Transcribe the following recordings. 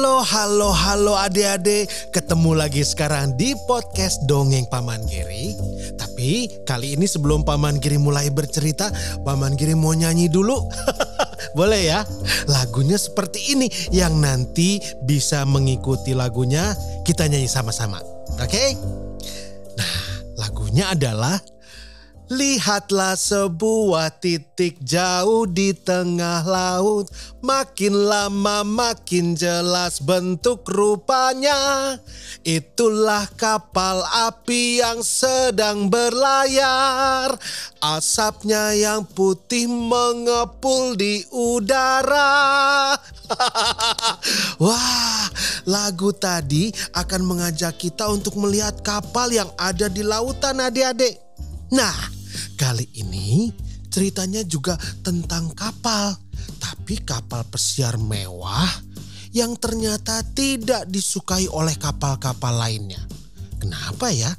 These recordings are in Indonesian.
Halo, halo, halo adik-adik. Ketemu lagi sekarang di podcast Dongeng Paman Giri. Tapi kali ini sebelum Paman Giri mulai bercerita, Paman Giri mau nyanyi dulu. Boleh ya? Lagunya seperti ini yang nanti bisa mengikuti lagunya kita nyanyi sama-sama. Oke? Nah, lagunya adalah Lihatlah sebuah titik jauh di tengah laut. Makin lama makin jelas bentuk rupanya. Itulah kapal api yang sedang berlayar. Asapnya yang putih mengepul di udara. Wah, lagu tadi akan mengajak kita untuk melihat kapal yang ada di lautan adik-adik. Nah, Kali ini ceritanya juga tentang kapal, tapi kapal pesiar mewah yang ternyata tidak disukai oleh kapal-kapal lainnya. Kenapa ya?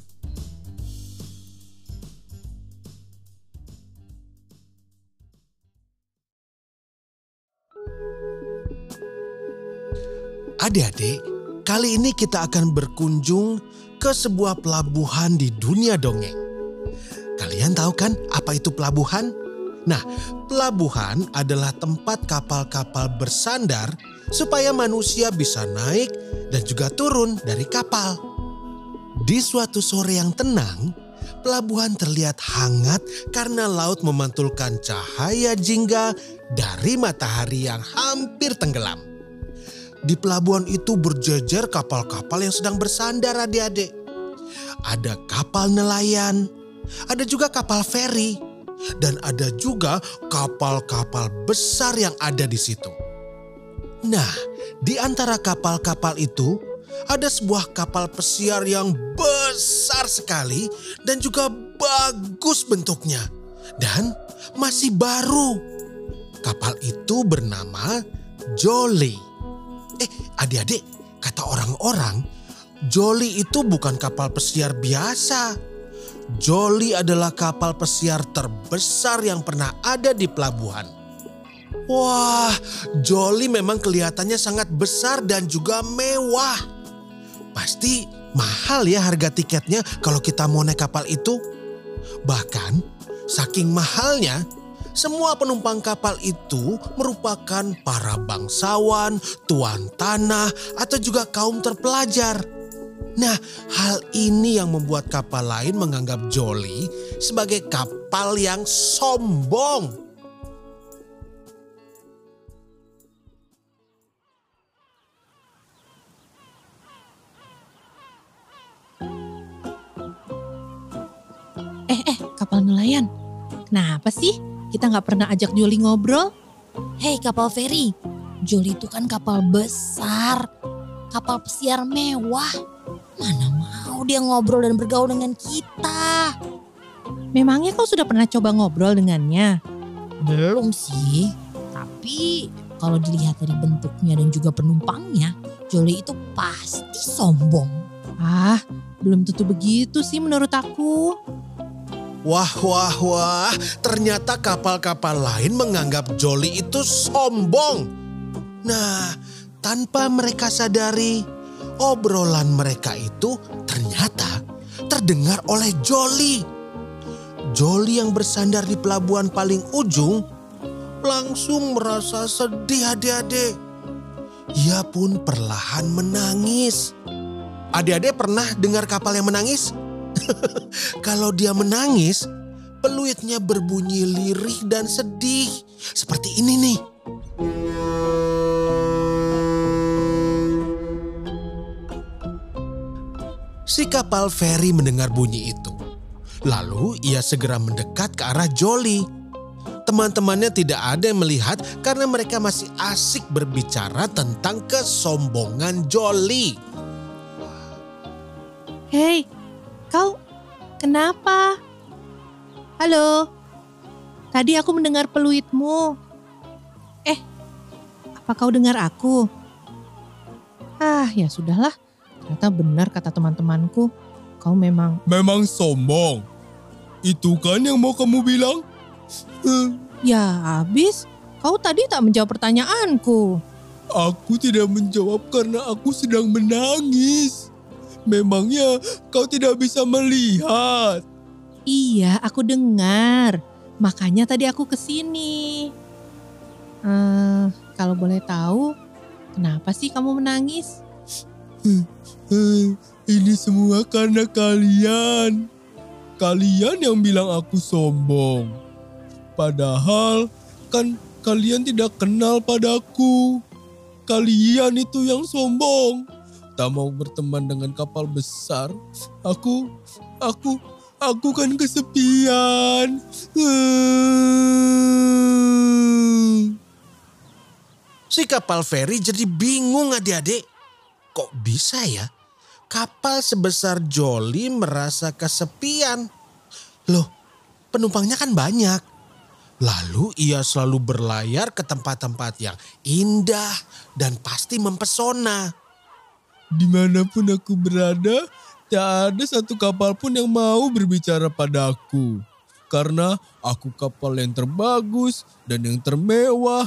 Adik-adik, kali ini kita akan berkunjung ke sebuah pelabuhan di dunia dongeng. Kalian tahu kan apa itu pelabuhan? Nah, pelabuhan adalah tempat kapal-kapal bersandar supaya manusia bisa naik dan juga turun dari kapal. Di suatu sore yang tenang, pelabuhan terlihat hangat karena laut memantulkan cahaya jingga dari matahari yang hampir tenggelam. Di pelabuhan itu berjejer kapal-kapal yang sedang bersandar adik-adik. Ada kapal nelayan, ada juga kapal feri, dan ada juga kapal-kapal besar yang ada di situ. Nah, di antara kapal-kapal itu ada sebuah kapal pesiar yang besar sekali dan juga bagus bentuknya dan masih baru. Kapal itu bernama Jolly. Eh, adik-adik, kata orang-orang, Jolly itu bukan kapal pesiar biasa Jolly adalah kapal pesiar terbesar yang pernah ada di pelabuhan. Wah, Jolly memang kelihatannya sangat besar dan juga mewah. Pasti mahal ya harga tiketnya kalau kita mau naik kapal itu. Bahkan saking mahalnya, semua penumpang kapal itu merupakan para bangsawan, tuan tanah, atau juga kaum terpelajar. Nah, hal ini yang membuat kapal lain menganggap Jolly sebagai kapal yang sombong. Eh, eh, kapal nelayan. Kenapa sih kita nggak pernah ajak Joli ngobrol? Hei kapal feri, Joli itu kan kapal besar, kapal pesiar mewah. Mana mau dia ngobrol dan bergaul dengan kita? Memangnya kau sudah pernah coba ngobrol dengannya? Belum sih, tapi kalau dilihat dari bentuknya dan juga penumpangnya, Joli itu pasti sombong. Ah, belum tentu begitu sih menurut aku. Wah, wah, wah, ternyata kapal-kapal lain menganggap Jolly itu sombong. Nah, tanpa mereka sadari, obrolan mereka itu ternyata terdengar oleh Jolly. Jolly yang bersandar di pelabuhan paling ujung langsung merasa sedih adik-adik. Ia pun perlahan menangis. Adik-adik pernah dengar kapal yang menangis? Kalau dia menangis, peluitnya berbunyi lirih dan sedih. Seperti ini nih. Si kapal feri mendengar bunyi itu. Lalu ia segera mendekat ke arah Jolly. Teman-temannya tidak ada yang melihat karena mereka masih asik berbicara tentang kesombongan Jolly. Hei, kau kenapa? Halo, tadi aku mendengar peluitmu. Eh, apa kau dengar aku? Ah, ya sudahlah. Ternyata benar kata teman-temanku. Kau memang Memang sombong. Itu kan yang mau kamu bilang? Ya habis, kau tadi tak menjawab pertanyaanku. aku tidak menjawab karena aku sedang menangis. Memangnya kau tidak bisa melihat? Iya, aku dengar. Makanya tadi aku ke sini. Eh, kalau boleh tahu, kenapa sih kamu menangis? Eh, ini semua karena kalian. Kalian yang bilang aku sombong. Padahal kan kalian tidak kenal padaku. Kalian itu yang sombong. Tak mau berteman dengan kapal besar. Aku, aku, aku kan kesepian. Eh. Si kapal feri jadi bingung adik-adik. Kok bisa ya? Kapal sebesar Jolly merasa kesepian. Loh, penumpangnya kan banyak. Lalu ia selalu berlayar ke tempat-tempat yang indah dan pasti mempesona. Di mana pun aku berada, tak ada satu kapal pun yang mau berbicara padaku. Karena aku kapal yang terbagus dan yang termewah.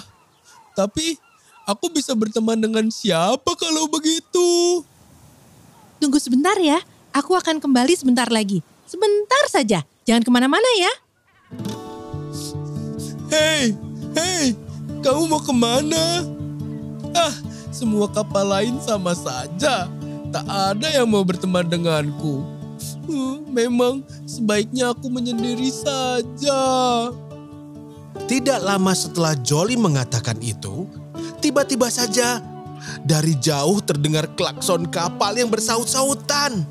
Tapi aku bisa berteman dengan siapa kalau begitu? Tunggu sebentar ya, aku akan kembali sebentar lagi. Sebentar saja, jangan ke mana-mana ya. Hei, hei, kamu mau ke mana? Ah, semua kapal lain sama saja. Tak ada yang mau berteman denganku. Hmm, memang sebaiknya aku menyendiri saja. Tidak lama setelah Jolly mengatakan itu, tiba-tiba saja dari jauh terdengar klakson kapal yang bersaut-sautan.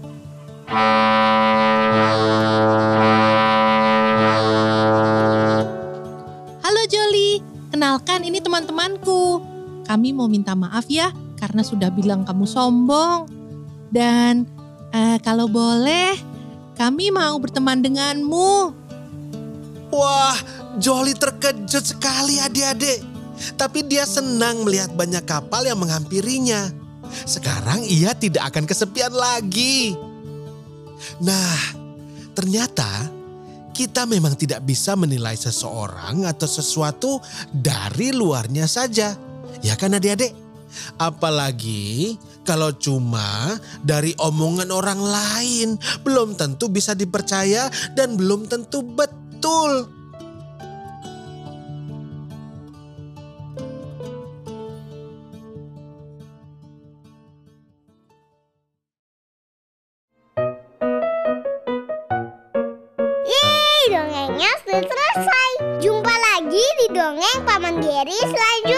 Halo Jolly, kenalkan ini teman-temanku. Kami mau minta maaf ya karena sudah bilang kamu sombong. Dan eh, kalau boleh, kami mau berteman denganmu. Wah, Jolly terkejut sekali adik-adik. Tapi dia senang melihat banyak kapal yang menghampirinya. Sekarang ia tidak akan kesepian lagi. Nah, ternyata kita memang tidak bisa menilai seseorang atau sesuatu dari luarnya saja. Ya kan adik-adik? Apalagi kalau cuma dari omongan orang lain, belum tentu bisa dipercaya dan belum tentu betul. Selesai. Jumpa lagi di dongeng Paman Geri selanjutnya.